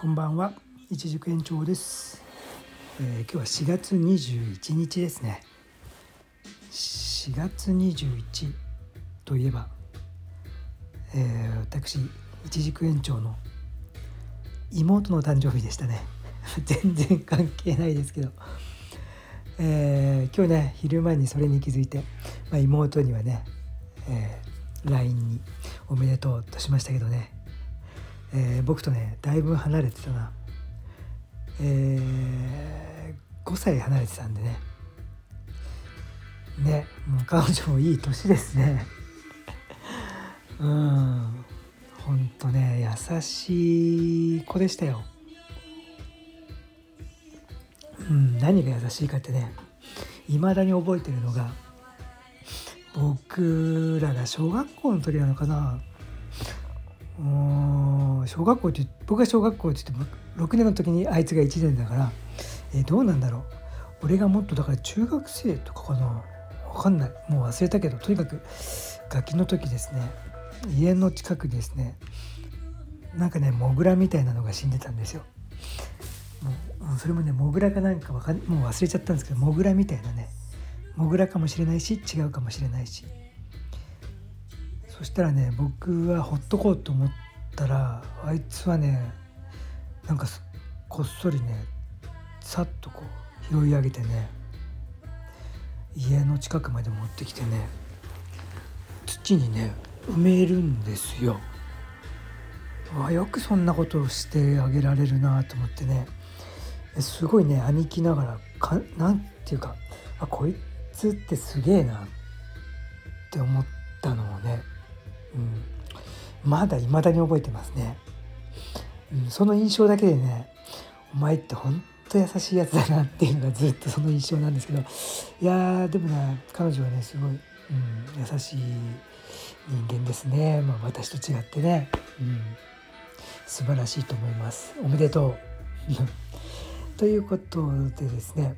こんばんは。一軸延長です、えー、今日は4月21日ですね。4月21といえば、えー、私一軸延長の妹の誕生日でしたね。全然関係ないですけど、えー、今日ね昼間にそれに気づいて、まあ、妹にはね、えー、LINE に「おめでとう」としましたけどね。えー、僕とねだいぶ離れてたな、えー、5歳離れてたんでね。ねもう彼女もいい年ですね。うん。ほんとね優しい子でしたよ。うん何が優しいかってねいまだに覚えてるのが僕らが小学校の時なのかな。小学校って僕が小学校って言っても6年の時にあいつが1年だから、えー、どうなんだろう。俺がもっとだから中学生とかかな。分かんない。もう忘れたけどとにかくガキの時ですね。家の近くですね。なんかねモグラみたいなのが死んでたんですよ。もうそれもねモグラかなんかわかんもう忘れちゃったんですけどモグラみたいなね。モグラかもしれないし違うかもしれないし。そしたらね僕はほっとこうと思ったらあいつはねなんかこっそりねさっとこう拾い上げてね家の近くまで持ってきてね土にね埋めるんですよ。あよくそんなことをしてあげられるなと思ってねすごいね兄貴ながらかなんていうかあこいつってすげえなって思ったのをねうん、まだ未だに覚えてますね、うん、その印象だけでねお前ってほんと優しいやつだなっていうのがずっとその印象なんですけどいやでもね彼女はねすごい、うん、優しい人間ですね、まあ、私と違ってね、うん、素晴らしいと思います。おめでとう。ということでですね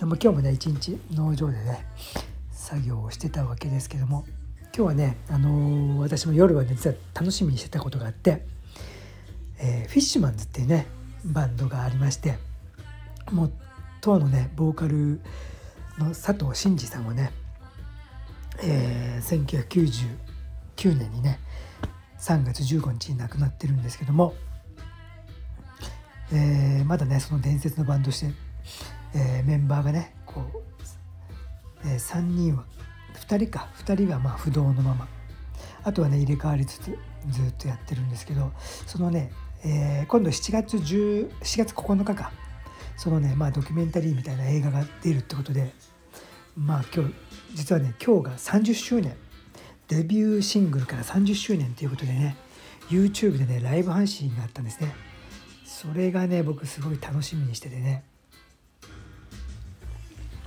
今日もね一日農場でね作業をしてたわけですけども今日はね、あのー、私も夜は、ね、実は楽しみにしてたことがあって、えー、フィッシュマンズっていうねバンドがありましてもう当のねボーカルの佐藤真二さんはね、えー、1999年にね3月15日に亡くなってるんですけども、えー、まだねその伝説のバンドして、えー、メンバーがねこう、えー、3人は2人か。2人はま不動のまま。あとはね入れ替わりつつずっとやってるんですけどそのね、えー、今度7月10 4月9日か。そのねまあドキュメンタリーみたいな映画が出るってことでまあ今日実はね今日が30周年。デビューシングルから30周年ということでね YouTube でねライブ配信があったんですね。それがね僕すごい楽しみにしててね。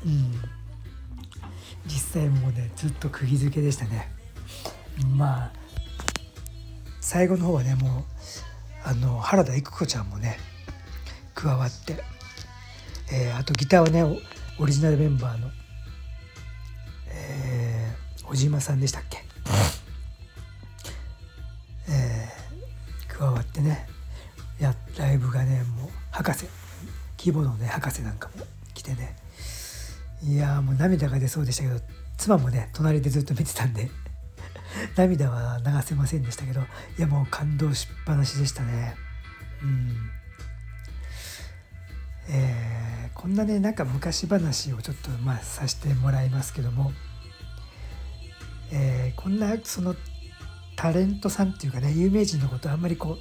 うん。実際もうねずっと釘付けでしたね。まあ最後の方はねもうあの原田育子ちゃんもね加わって、えー、あとギターはねオリジナルメンバーの、えー、小島さんでしたっけ、えー、加わってねやライブがねもう博士。規模のね博士なんかも来てねいやもう涙が出そうでしたけど妻もね隣でずっと見てたんで 涙は流せませんでしたけどいやもう感動しっぱなしでしたね。うん。えー、こんなねなんか昔話をちょっとまあさせてもらいますけども、えー、こんなそのタレントさんっていうかね有名人のことあんまりこう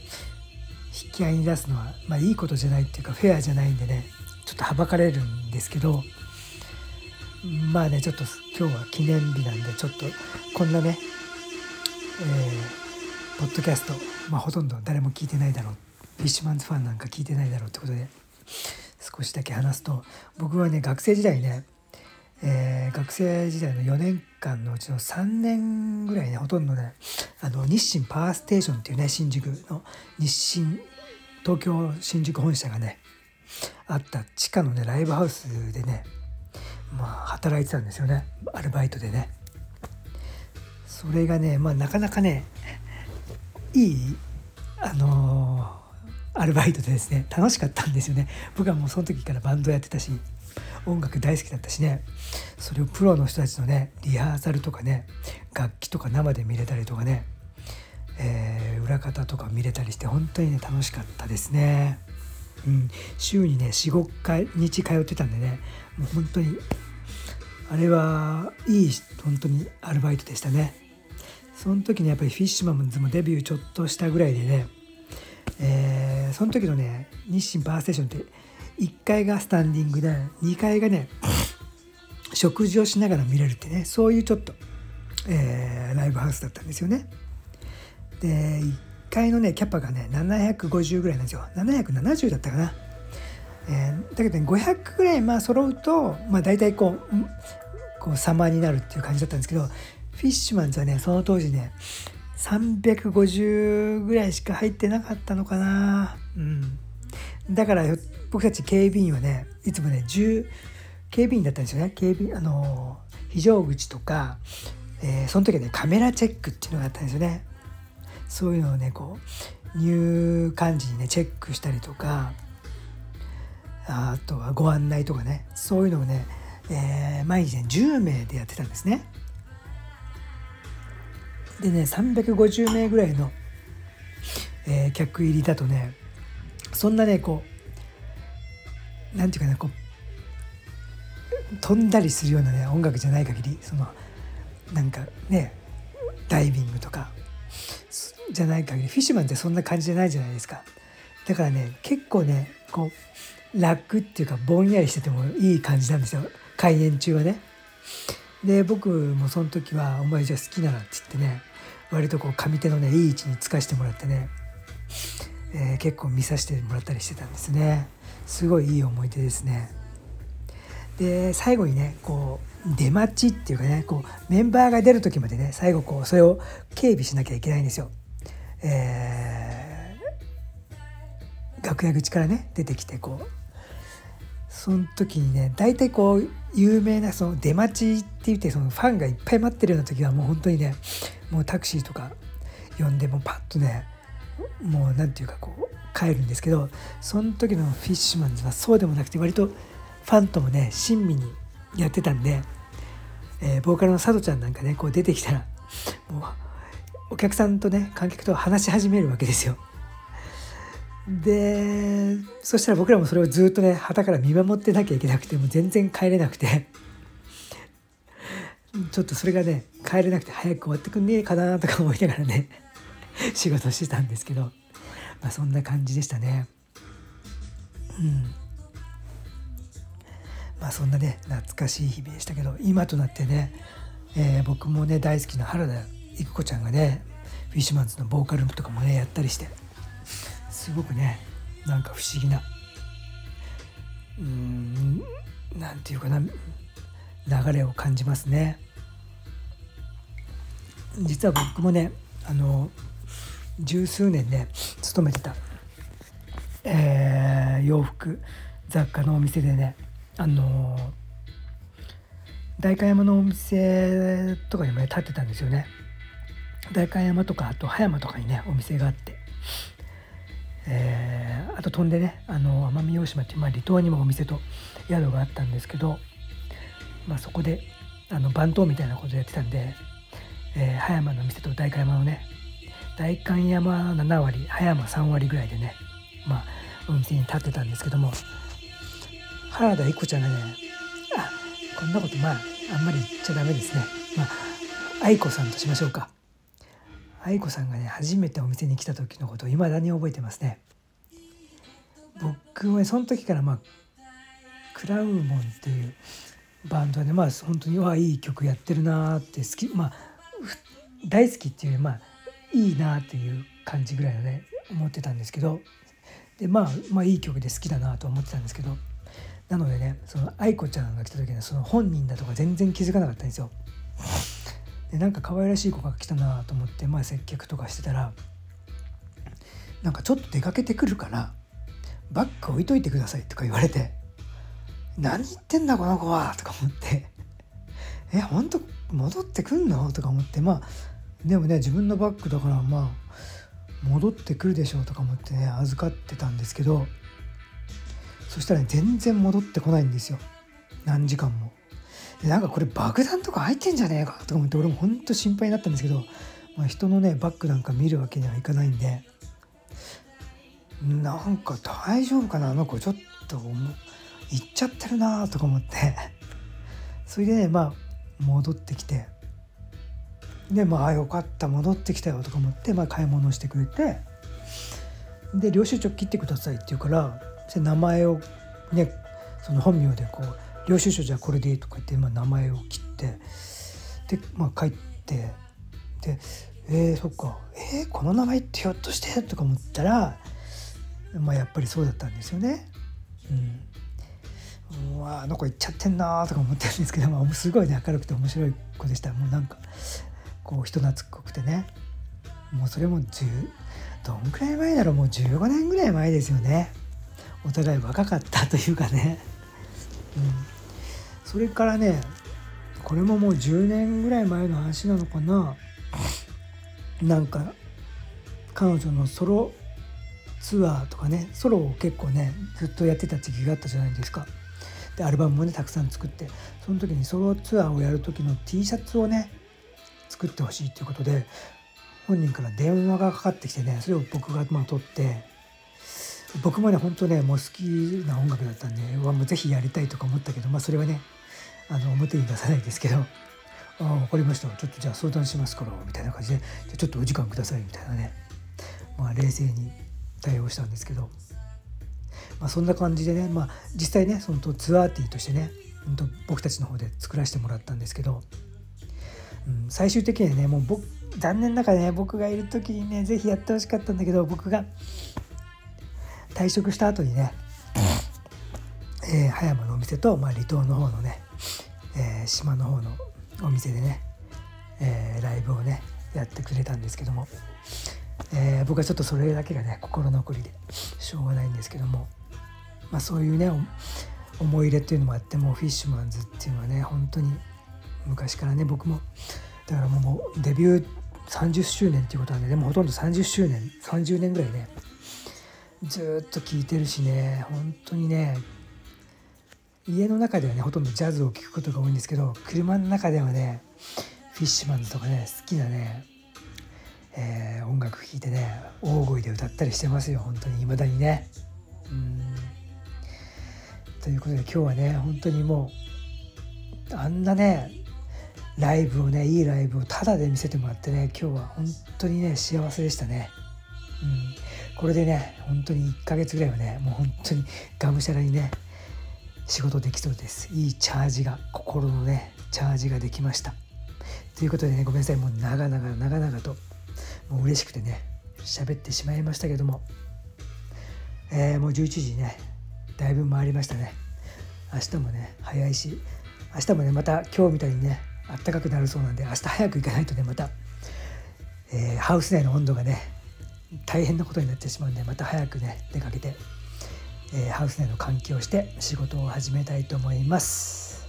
引き合いに出すのはまあいいことじゃないっていうかフェアじゃないんでねちょっとはばかれるんですけどまあねちょっと今日は記念日なんでちょっとこんなねえー、ポッドキャスト、まあ、ほとんど誰も聞いてないだろう。フィッシュマンズファンなんか聞いてないだろうってことで少しだけ話すと僕はね学生時代ね、えー、学生時代の4年間のうちの3年ぐらいねほとんどねあの日清パワーステーションっていうね新宿の日清東京新宿本社がねあった地下のねライブハウスでねまあ、働いてたんですよね。アルバイトでね。それがね、まあ、なかなかねいいあのアルバイトでですね楽しかったんですよね。僕はもうその時からバンドやってたし音楽大好きだったしね。それをプロの人たちのねリハーサルとかね楽器とか生で見れたりとかね、えー、裏方とか見れたりして本当にね楽しかったですね。うん、週にね45回日通ってたんでね。もう本当にあれはいい本当にアルバイトでしたね。その時にやっぱりフィッシュマンズもデビューちょっとしたぐらいでね、えー、その時のね日清バーステーションって1階がスタンディングで2階がね食事をしながら見れるってねそういうちょっと、えー、ライブハウスだったんですよね。で階のねキャパがね750ぐらいなんですよ。770だったかな。えー、だけど、ね、500ぐらいまあ揃うと、まあ、大体こうこう様になるっていう感じだったんですけどフィッシュマンズはねその当時ね350ぐらいしか入ってなかったのかな。うん。だから僕たち警備員はねいつもね10警備員だったんですよね。警備あの非常口とか、えー、その時はねカメラチェックっていうのがあったんですよね。そういうのをねこう入館時にねチェックしたりとかあとはご案内とかねそういうのをね、えー、毎日ね10名でやってたんですね。でね350名ぐらいの、えー、客入りだとねそんなねこうなんていうかなこう飛んだりするようなね音楽じゃない限りそのなんかねダイビングとかじゃない限りフィッシュマンってそんな感じじゃないじゃないですかだからね結構ねこう楽っていうかぼんやりしててもいい感じなんですよ開演中はね。で僕もその時は「お前じゃあ好きなら」って言ってね割とこう上手のねいい位置につかしてもらってね、えー、結構見させてもらったりしてたんですねすごいいい思い出ですね。で最後にねこう出待ちっていうかねこうメンバーが出る時までね最後こうそれを警備しなきゃいけないんですよ。えー、楽屋口からね出てきてこうその時にね大体こう有名なその出待ちって言ってそのファンがいっぱい待ってるような時はもう本当にねもうタクシーとか呼んでもパッとねもう何て言うかこう帰るんですけどその時のフィッシュマンズはそうでもなくて割とファンともね親身にやってたんで、えー、ボーカルの佐渡ちゃんなんかねこう出てきたらもうお客さんとね観客と話し始めるわけですよ。でそしたら僕らもそれをずっとね旗から見守ってなきゃいけなくてもう全然帰れなくて。ちょっとそれがね帰れなくて早く終わってくんねえかなとか思いながらね仕事してたんですけど。まあそんな感じでしたね。うん。まあそんなね懐かしい日々でしたけど今となってね、えー、僕もね大好きな原田育子ちゃんがねフィッシュマンズのボーカルとかもねやったりしてすごくねなんか不思議なうんなんていうかな流れを感じますね。実は僕もねあの十数年ね勤めてた、えー、洋服雑貨のお店でねあの代官山のお店とかにもね建ってたんですよね。代官山とかあと葉山とかにねお店があって。えー、あと飛んでねあの奄美大島っていう、まあ、離島にもお店と宿があったんですけど、まあ、そこであの番頭みたいなことやってたんで、えー、葉山の店と代官山のね代官山7割葉山3割ぐらいでね、まあ、お店に立ってたんですけども原田育子ちゃんがねあこんなことまああんまり言っちゃダメですね。まあ愛子さんとしましょうか。愛子さんがね初めてお店に来た時のことを未だに覚えてますね僕はその時からまあクラウモンっていうバンドでねまあ本当にわいい曲やってるなって好きまあ大好きっていうまあいいなっていう感じぐらいのね思ってたんですけどでまあまあいい曲で好きだなと思ってたんですけどなのでねその愛子ちゃんが来た時はその本人だとか全然気づかなかったんですよ。でなんか可愛らしい子が来たなと思って、まあ、接客とかしてたらなんかちょっと出かけてくるからバッグ置いといてくださいとか言われて何言ってんだこの子はとか思って え本当戻ってくんのとか思ってまあでもね自分のバッグだからまあ戻ってくるでしょうとか思ってね預かってたんですけどそしたら、ね、全然戻ってこないんですよ何時間も。なんかこれ爆弾とか入ってんじゃねえかとか思って俺もほんと心配になったんですけど、まあ、人のねバッグなんか見るわけにはいかないんで。なんか大丈夫かなあの子ちょっと行っちゃってるなとか思って。それでねまあ戻ってきて。でまあよかった戻ってきたよとか思って、まあ、買い物してくれて。で領収書切ってくださいって言うから名前をねその本名でこう領収書じゃこれでいいとか言って、まあ、名前を切ってでまあ帰ってでえー、そっかえー、この名前ってひょっとしてとか思ったらまあやっぱりそうだったんですよね。うん、うわあの子行っちゃってんなとか思ってるんですけど、まあ、すごいね明るくて面白い子でした。もうなんかこう人懐っこくてね。もうそれも10どんくらい前だろう。もう15年ぐらい前ですよね。お互い若かったというかね、うん、それからねこれももう10年ぐらい前の話なのかななんか彼女のソロツアーとかねソロを結構ねずっとやってた時期があったじゃないですか。でアルバムもねたくさん作ってその時にソロツアーをやる時の T シャツをね作ってほしいということで本人から電話がかかってきてねそれを僕がまあ撮って僕もね本当ねもう好きな音楽だったんでうわもうぜひやりたいとか思ったけどまあそれはねあの表に出さないですけど「ああ分かりました。ちょっとじゃあ相談しますから」みたいな感じで「じゃちょっとお時間ください」みたいなね。まあ冷静に対応したんですけど、まあ、そんな感じでね、まあ、実際ねそのツアーティーとしてね僕たちの方で作らせてもらったんですけど、うん、最終的にはねもう僕残念ながらね僕がいる時にね是非やってほしかったんだけど僕が退職した後にね、えー、葉山のお店と、まあ、離島の方のね、えー、島の方のお店でね、えー、ライブをねやってくれたんですけども、えー、僕はちょっとそれだけがね心残りでしょうがないんですけども、まあ、そういうね思い入れっていうのもあってもフィッシュマンズっていうのはね本当に昔からね僕もだからもうデビュー30周年っていうことなんででもほとんど30周年30年ぐらいねずっと聴いてるしね本当にね家の中ではねほとんどジャズを聴くことが多いんですけど車の中ではねフィッシュマンズとかね好きなねえー、音楽聴いてね大声で歌ったりしてますよ本当に未だにね。うんということで今日はね本当にもうあんなねライブをねいいライブをタダで見せてもらってね今日は本当にね幸せでしたね。うん、これでね本当に1ヶ月ぐらいはねもう本当にがむしゃらにね仕事できそうです。いいチャージが心のねチャージができました。ということでねごめんなさい。もう長々長々ともう嬉しくてね喋ってしまいましたけども、えー、もう11時ねだいぶ回りましたね。明日もね早いし明日もねまた今日みたいにねあったかくなるそうなんで明日早く行かないとねまた、えー、ハウス内の温度がね大変なことになってしまうんでまた早くね出かけて、えー、ハウス内の換気をして仕事を始めたいと思います、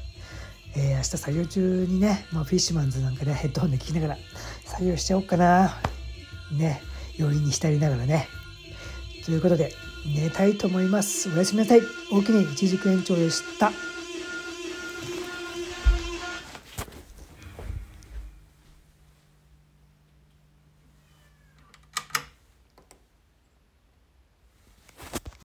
えー、明日作業中にね、まあ、フィッシュマンズなんかねヘッドホンで聞きながら作業しちゃおうかな。ねよりに浸りながらね。ということで寝たいと思います。おやすみなさい。大きに一軸延長でした。